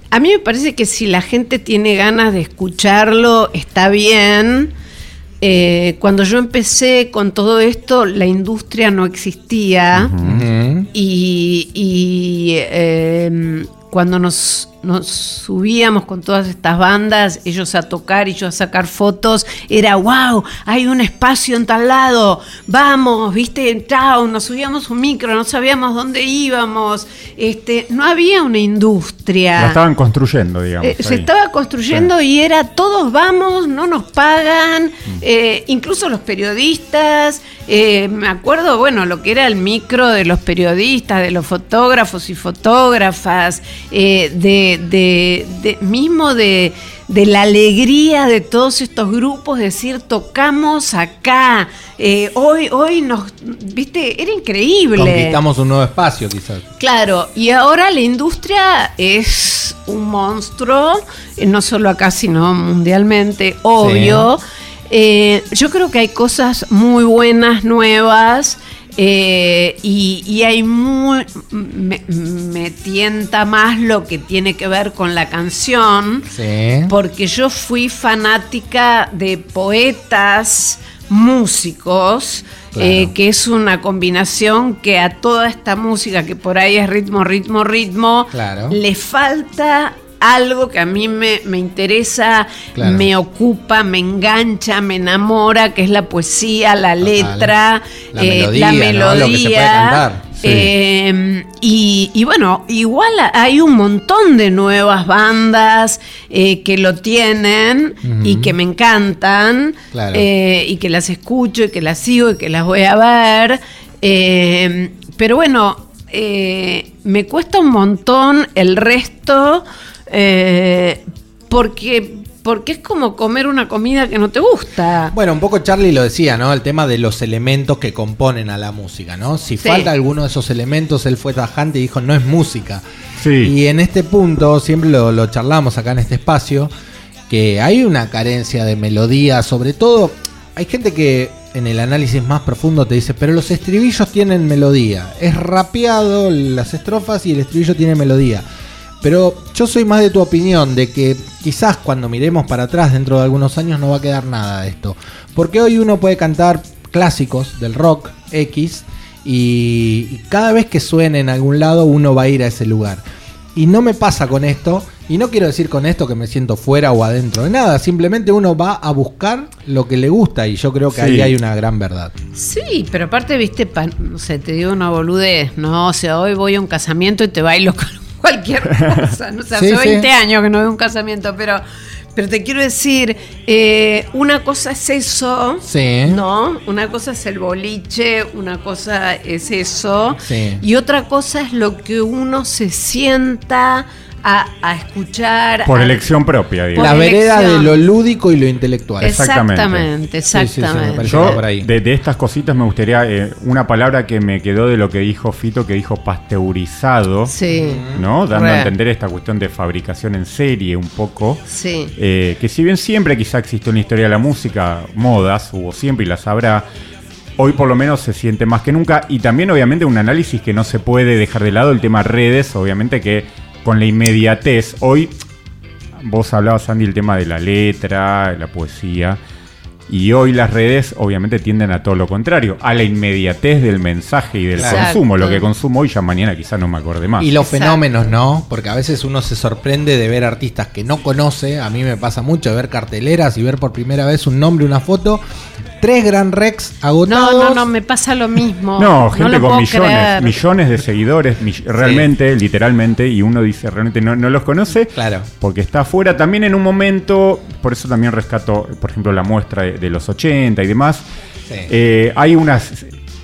a mí me parece que si la gente tiene ganas de escucharlo, está bien. Eh, cuando yo empecé con todo esto, la industria no existía. Y, y, eh, cuando nos, nos subíamos con todas estas bandas, ellos a tocar y yo a sacar fotos, era wow, hay un espacio en tal lado, vamos, viste, chao, nos subíamos un micro, no sabíamos dónde íbamos, este, no había una industria. La estaban construyendo, digamos. Eh, se estaba construyendo y era todos vamos, no nos pagan, eh, incluso los periodistas. eh, me acuerdo, bueno, lo que era el micro de los periodistas, de los fotógrafos y fotógrafas, eh, de, de- de- mismo de, de la alegría de todos estos grupos, decir, tocamos acá, eh, hoy, hoy nos, viste, era increíble. Conquistamos un nuevo espacio, quizás. Claro, y ahora la industria es un monstruo, eh, no solo acá, sino mundialmente, obvio. Eh, yo creo que hay cosas muy buenas, nuevas, eh, y, y hay muy. Me, me tienta más lo que tiene que ver con la canción Sí. porque yo fui fanática de poetas músicos, Claro. eh, que es una combinación que a toda esta música que por ahí es ritmo, ritmo, ritmo, Claro. le falta algo que a mí me, me interesa, Claro. me ocupa, me engancha, me enamora, que es la poesía, la letra, La eh, melodía, la ¿no? Lo que se puede melodía. cantar. Sí. Eh, y, y bueno, igual hay un montón de nuevas bandas eh, que lo tienen y que me encantan Claro. eh, y que las escucho y que las sigo y que las voy a ver. Eh, pero bueno, eh, me cuesta un montón el resto eh, porque, porque es como comer una comida que no te gusta. Bueno, un poco Charlie lo decía, ¿no? El tema de los elementos que componen a la música, ¿no? Si Sí. falta alguno de esos elementos, él fue tajante y dijo, no es música. Sí. Y en este punto, siempre lo, lo charlamos acá en este espacio, que hay una carencia de melodía, sobre todo, hay gente que en el análisis más profundo te dice, pero los estribillos tienen melodía. Es rapeado las estrofas y el estribillo tiene melodía. Pero yo soy más de tu opinión de que quizás cuando miremos para atrás dentro de algunos años no va a quedar nada de esto. Porque hoy uno puede cantar clásicos del rock X y, y cada vez que suene en algún lado uno va a ir a ese lugar. Y no me pasa con esto, y no quiero decir con esto que me siento fuera o adentro de nada, simplemente uno va a buscar lo que le gusta y yo creo que ahí hay una gran verdad. Sí, pero aparte, viste, pa- no sé, te digo una boludez, ¿no? O sea, hoy voy a un casamiento y te bailo con cualquier cosa. No sé, hace sí. 20 años que no veo un casamiento, pero, pero te quiero decir, eh, una cosa es eso, Sí. ¿no? Una cosa es el boliche, una cosa es eso, y otra cosa es lo que uno se sienta a, a escuchar. Por a- elección propia, digamos. La vereda de lo lúdico y lo intelectual. Exactamente, Sí, sí, sí, me exactamente. parece. Yo, por ahí. de, de estas cositas, me gustaría eh, una palabra que me quedó de lo que dijo Fito, que dijo pasteurizado, Sí, ¿no? Dando Re. a entender esta cuestión de fabricación en serie un poco. sí. Eh, que si bien siempre quizá existió en la historia de la música modas, hubo siempre y las habrá, hoy por lo menos se siente más que nunca. Y también obviamente un análisis que no se puede dejar de lado, el tema redes, obviamente que con la inmediatez, hoy vos hablabas, Andy, el tema de la letra, la poesía. Y hoy las redes obviamente tienden a todo lo contrario, a la inmediatez del mensaje y del consumo. Lo que consumo hoy ya mañana quizá no me acorde más. Y los Exacto. fenómenos, ¿no? Porque a veces uno se sorprende de ver artistas que no conoce. A mí me pasa mucho de ver carteleras y ver por primera vez un nombre, una foto. Tres Gran Rex No, agotados. no, no, me pasa lo mismo. No, gente con millones, creer. millones de seguidores, realmente, literalmente, y uno dice, realmente no, no los conoce, Claro. porque está afuera. También en un momento, por eso también rescato, por ejemplo, la muestra de, de los 80 y demás, Sí. eh, hay una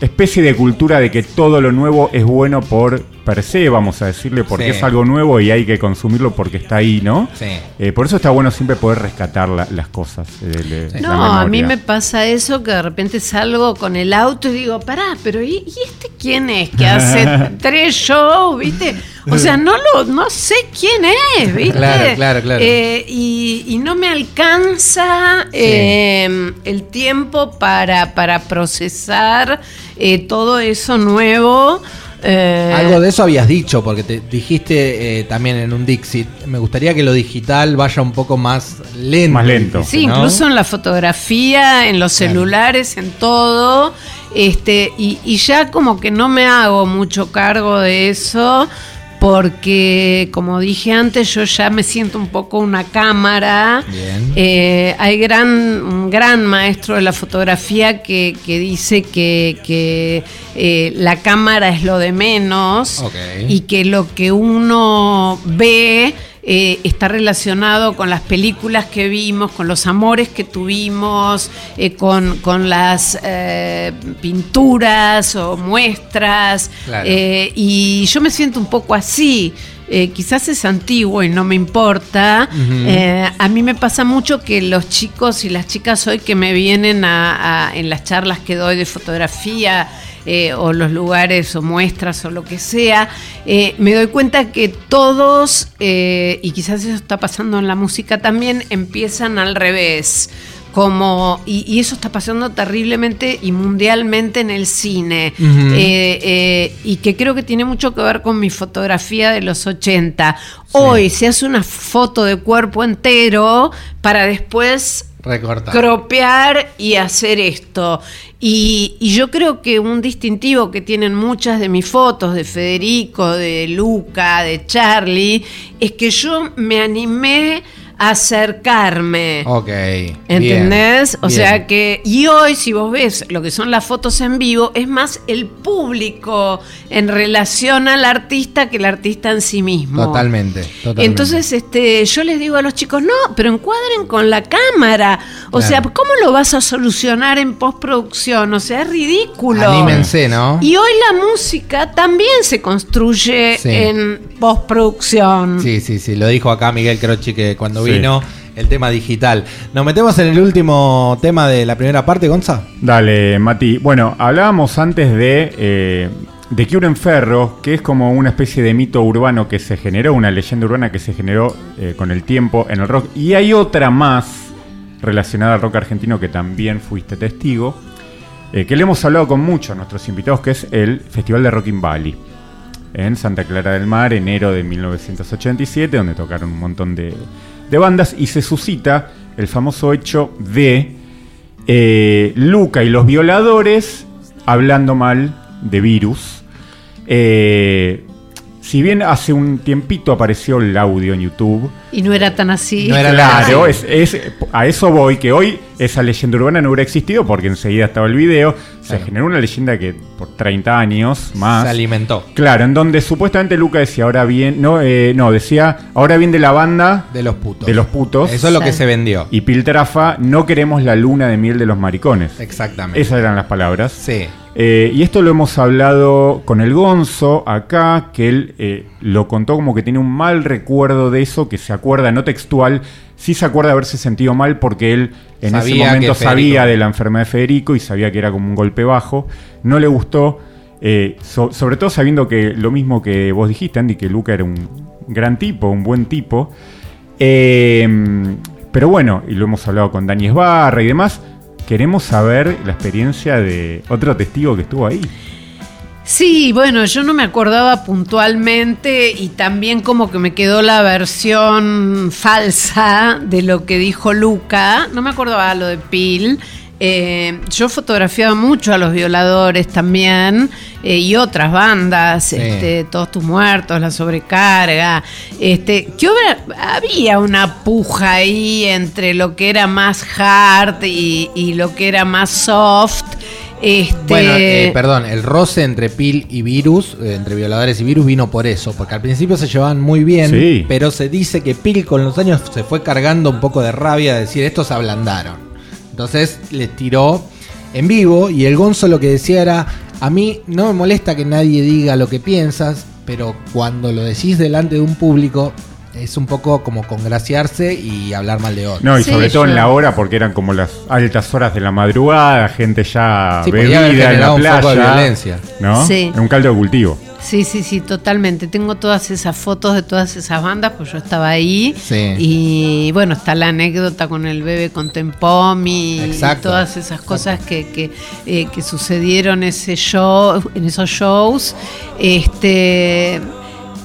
especie de cultura de que todo lo nuevo es bueno por per se, vamos a decirle, porque Sí. es algo nuevo y hay que consumirlo porque está ahí, ¿no? Sí. Eh, por eso está bueno siempre poder rescatar la- las cosas. eh, de- de la No, a mí me pasa eso que de repente salgo con el auto y digo, pará, pero ¿y, y este quién es que hace tres shows, viste? O sea, no lo, no sé quién es, viste. Claro, claro, claro. Eh, y, y no me alcanza eh, el tiempo para, para procesar eh, todo eso nuevo. Eh, Algo de eso habías dicho, porque te dijiste eh, también en un Dixit, me gustaría que lo digital vaya un poco más lento. Más lento. Sí, ¿no? incluso en la fotografía, en los Claro. celulares, en todo. Este, y, y ya como que no me hago mucho cargo de eso, porque como dije antes, yo ya me siento un poco una cámara. Bien. Eh, hay gran, un gran maestro de la fotografía que, que dice que, que, eh, la cámara es lo de menos Ok. y que lo que uno ve eh, está relacionado con las películas que vimos, con los amores que tuvimos, eh, con, con las eh, pinturas o muestras. Claro. y yo me siento un poco así. Eh, quizás es antiguo y no me importa. Eh, a mí me pasa mucho que los chicos y las chicas hoy que me vienen a- a- en las charlas que doy de fotografía eh, o los lugares o muestras o lo que sea, eh, me doy cuenta que todos, eh, y quizás eso está pasando en la música también, empiezan al revés. Como, y, y eso está pasando terriblemente y mundialmente en el cine. Eh, eh, y que creo que tiene mucho que ver con mi fotografía de los 80. Hoy se hace una foto de cuerpo entero para después Recortar. cropear y hacer esto. Y, y yo creo que un distintivo que tienen muchas de mis fotos, de Federico, de Luca, de Charlie, es que yo me animé acercarme. Ok. bien, ¿Entendés? o bien. sea que, y hoy si vos ves lo que son las fotos en vivo, es más el público en relación al artista que el artista en sí mismo. Totalmente, totalmente. Entonces, este, yo les digo a los chicos, no, pero encuadren con la cámara. O Claro. sea, ¿cómo lo vas a solucionar en postproducción? O sea, es ridículo. Anímense, ¿no? Y hoy la música también se construye Sí. en postproducción. Sí, sí, sí. Lo dijo acá Miguel Crochi que cuando Sí. vino el tema digital. Nos metemos en el último tema de la primera parte, Gonza. Dale, Mati. Bueno, hablábamos antes de, eh, de Curen Ferro, que es como una especie de mito urbano que se generó, una leyenda urbana que se generó eh, con el tiempo en el rock. Y hay otra más relacionada al rock argentino que también fuiste testigo, eh, que le hemos hablado con muchos nuestros invitados, que es el Festival de Rock in Valley. En Santa Clara del Mar, enero de 1987, donde tocaron un montón de, de bandas y se suscita el famoso hecho de eh, Luca y los violadores hablando mal de virus. Eh, si bien hace un tiempito apareció el audio en YouTube, Y no era tan así. No era claro, así. es, es- a eso voy, que hoy esa leyenda urbana no hubiera existido porque enseguida estaba el video, se Claro. generó una leyenda que por 30 años más... Se alimentó Claro, en donde supuestamente Luca decía ahora bien, no, eh, no, decía ahora bien de la banda de los putos. de los putos Eso es lo que se vendió. y Piltrafa, no queremos la luna de miel de los maricones. Exactamente. Esas eran las palabras. Sí. Eh, y esto lo hemos hablado con el Gonzo acá, que él eh, lo contó como que tiene un mal recuerdo de eso, que se acuerda, no textual, sí se acuerda de haberse sentido mal porque él en ese momento sabía de la enfermedad de Federico y sabía que era como un golpe bajo. No le gustó, eh, so- sobre todo sabiendo que lo mismo que vos dijiste, Andy, que Luca era un gran tipo, un buen tipo. Pero bueno, y lo hemos hablado con Dani Esbarra y demás. Queremos saber la experiencia de otro testigo que estuvo ahí. Sí, bueno, yo no me acordaba puntualmente y también como que me quedó la versión falsa de lo que dijo Luca. No me acordaba lo de Pil. Eh, yo fotografiaba mucho a los violadores también eh, y otras bandas, Sí. este, Todos tus muertos, La sobrecarga. Este, que hubiera- había una puja ahí entre lo que era más hard y, y lo que era más soft. Este, Bueno, eh, perdón, el roce entre Pil y Virus, eh, entre violadores y Virus, vino por eso, porque al principio se llevaban muy bien, Sí. pero se dice que Pil con los años se fue cargando un poco de rabia de decir, estos se ablandaron. Entonces les tiró en vivo y el Gonzo lo que decía era, a mí no me molesta que nadie diga lo que piensas, pero cuando lo decís delante de un público es un poco como congraciarse y hablar mal de otro. No, y Sí, sobre todo yo- en la hora, porque eran como las altas horas de la madrugada, gente ya Sí, podía haber bebida en la un playa. de violencia. ¿No? Sí. En un caldo de cultivo. Sí, sí, sí, totalmente. Tengo todas esas fotos de todas esas bandas, pues yo estaba ahí. Sí. Y bueno, está la anécdota con el bebé con Tempom y, todas esas cosas que, que, eh, que sucedieron ese show, en esos shows. Este.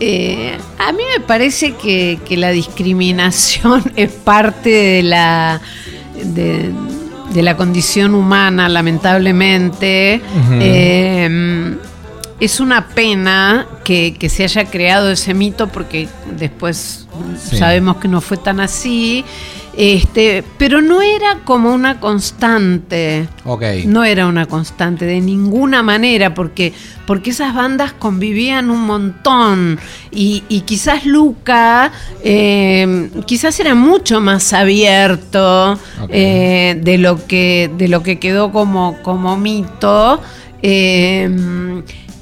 Eh, a mí me parece que, que la discriminación es parte de la de, de la condición humana, lamentablemente. Eh, es una pena que, que se haya creado ese mito porque después Sí. sabemos que no fue tan así. Este, pero no era como una constante. Ok. No era una constante de ninguna manera, porque, porque esas bandas convivían un montón. Y, y quizás Luca, eh, quizás era mucho más abierto eh, de, lo que, de lo que quedó como, como mito. Eh,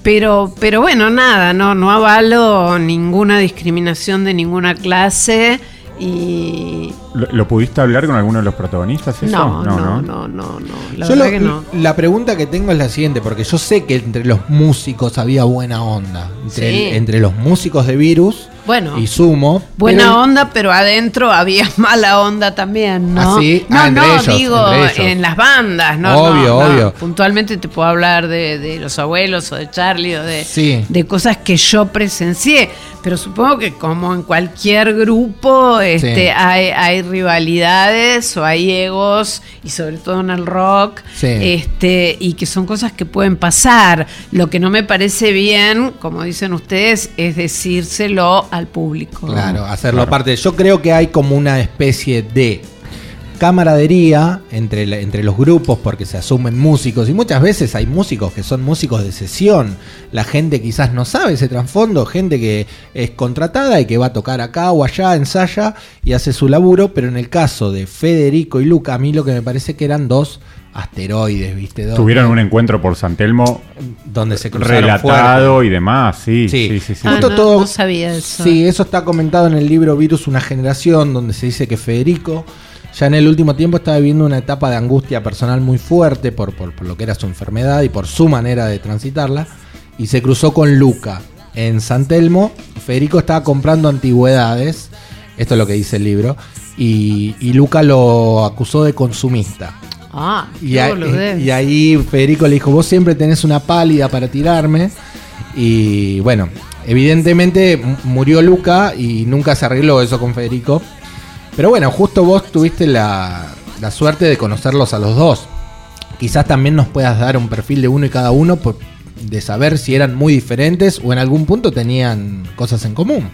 pero, pero bueno, nada, no, no avalo ninguna discriminación de ninguna clase. Y ¿Lo, lo pudiste hablar con alguno de los protagonistas? Eso? no, no, no, no, no, La Yo verdad lo- que no. La pregunta que tengo es la siguiente, porque yo sé que entre los músicos había buena onda. Entre, Sí. el- entre los músicos de Virus Bueno. y Sumo. Buena pero- onda, pero adentro había mala onda también, ¿no? ¿Ah, sí? No, Ah, no, ellos, digo en las bandas, ¿no? Obvio, no, no. obvio. Puntualmente te puedo hablar de, de los abuelos o de Charlie o de, Sí. de cosas que yo presencié. Pero supongo que como en cualquier grupo este, Sí. hay, hay rivalidades o hay egos, y sobre todo en el rock, Sí. este, y que son cosas que pueden pasar. Lo que no me parece bien, como dicen ustedes, es decírselo al público. Claro, hacerlo Claro. parte. Yo creo que hay como una especie de camaradería entre, la- entre los grupos porque se asumen músicos y muchas veces hay músicos que son músicos de sesión. La gente quizás no sabe ese trasfondo, gente que es contratada y que va a tocar acá o allá, ensaya y hace su laburo, pero en el caso de Federico y Luca, a mí lo que me parece que eran dos asteroides, ¿viste? Tuvieron un encuentro por San Telmo donde se cruzaron relatado fuerte. y demás, sí, Sí. sí, sí. sí. Ah, no, todo- no sabía eso. Sí, eso está comentado en el libro Virus, una generación, donde se dice que Federico ya en el último tiempo estaba viviendo una etapa de angustia personal muy fuerte por, por- por lo que era su enfermedad y por su manera de transitarla, y se cruzó con Luca en San Telmo. Federico estaba comprando antigüedades, esto es lo que dice el libro, y, y Luca lo acusó de consumista. Ah, Y, boludez. y ahí Federico le dijo, vos siempre tenés una pálida para tirarme. Y bueno, evidentemente murió Luca y nunca se arregló eso con Federico. Pero bueno, justo vos tuviste la, la suerte de conocerlos a los dos. Quizás también nos puedas dar un perfil de uno y cada uno por- de saber si eran muy diferentes o en algún punto tenían cosas en común.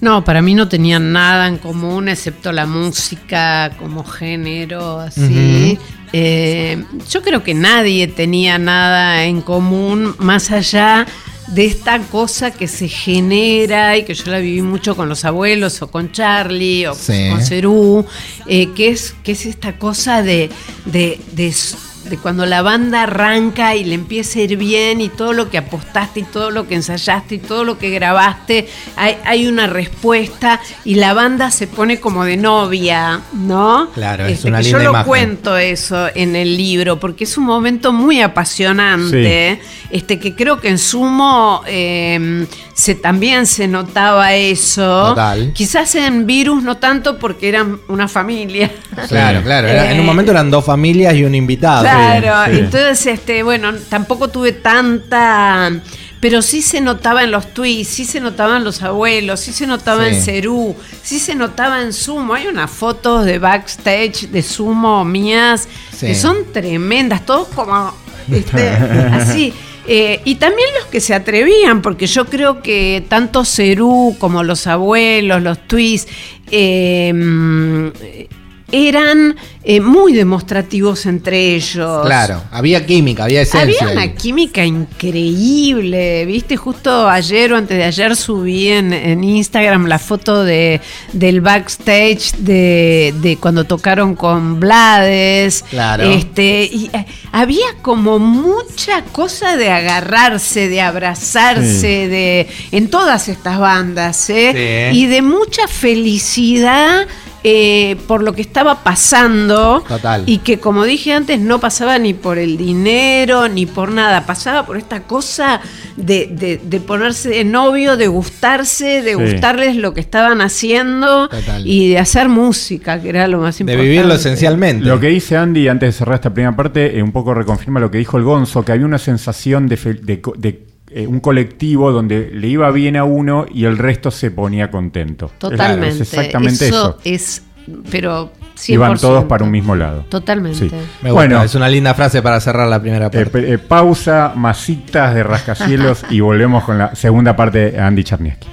No, para mí no tenían nada en común excepto la música como género, así. Eh, yo creo que nadie tenía nada en común más allá de esta cosa que se genera y que yo la viví mucho con los abuelos o con Charlie o Sí. con Cerú, eh, que, es, que es esta cosa de, de, de s- de cuando la banda arranca y le empieza a ir bien y todo lo que apostaste y todo lo que ensayaste y todo lo que grabaste, hay, hay una respuesta y la banda se pone como de novia, ¿no? Este, Claro, es una que linda Yo lo imagen. cuento eso en el libro porque es un momento muy apasionante, este que creo que en sumo eh, se, también se notaba eso. Total. Quizás en Virus no tanto porque eran una familia. Claro, claro. era- en Eh, un momento eran dos familias y un invitado. Claro, sí. entonces, este, bueno, tampoco tuve tanta. Pero sí se notaba en los tweets, sí se notaba en los abuelos, sí se notaba Sí. en Cerú, sí se notaba en Sumo. Hay unas fotos de backstage de Sumo mías Sí. que son tremendas, todos como este, así. Eh, y también los que se atrevían, porque yo creo que tanto Cerú como los abuelos, los tweets, eh, eran eh, muy demostrativos entre ellos. Claro, había química, había esencia. Había una química increíble, viste, justo ayer o antes de ayer subí en, en Instagram la foto de, del backstage de, de cuando tocaron con Blades. Claro. Este, y eh, había como mucha cosa de agarrarse, de abrazarse, de en todas estas bandas, ¿eh? Sí. Y de mucha felicidad eh, por lo que estaba pasando. Total. Y que como dije antes, no pasaba ni por el dinero, ni por nada. Pasaba por esta cosa de, de- de ponerse de novio, de gustarse, de Sí. gustarles lo que estaban haciendo Total. y de hacer música, que era lo más De importante. vivirlo esencialmente. Lo que dice Andy antes de cerrar esta primera parte, eh, un poco reconfirma lo que dijo el Gonzo, que había una sensación de, fel- de co- de, eh, un colectivo donde le iba bien a uno y el resto se ponía contento. Totalmente. Es exactamente eso. es, pero 100%. Iban todos para un mismo lado. Totalmente. Sí. Me gusta, Bueno, es una linda frase para cerrar la primera eh, parte. pe- eh, pausa, masitas de rascacielos y volvemos con la segunda parte de Andy Charniewski.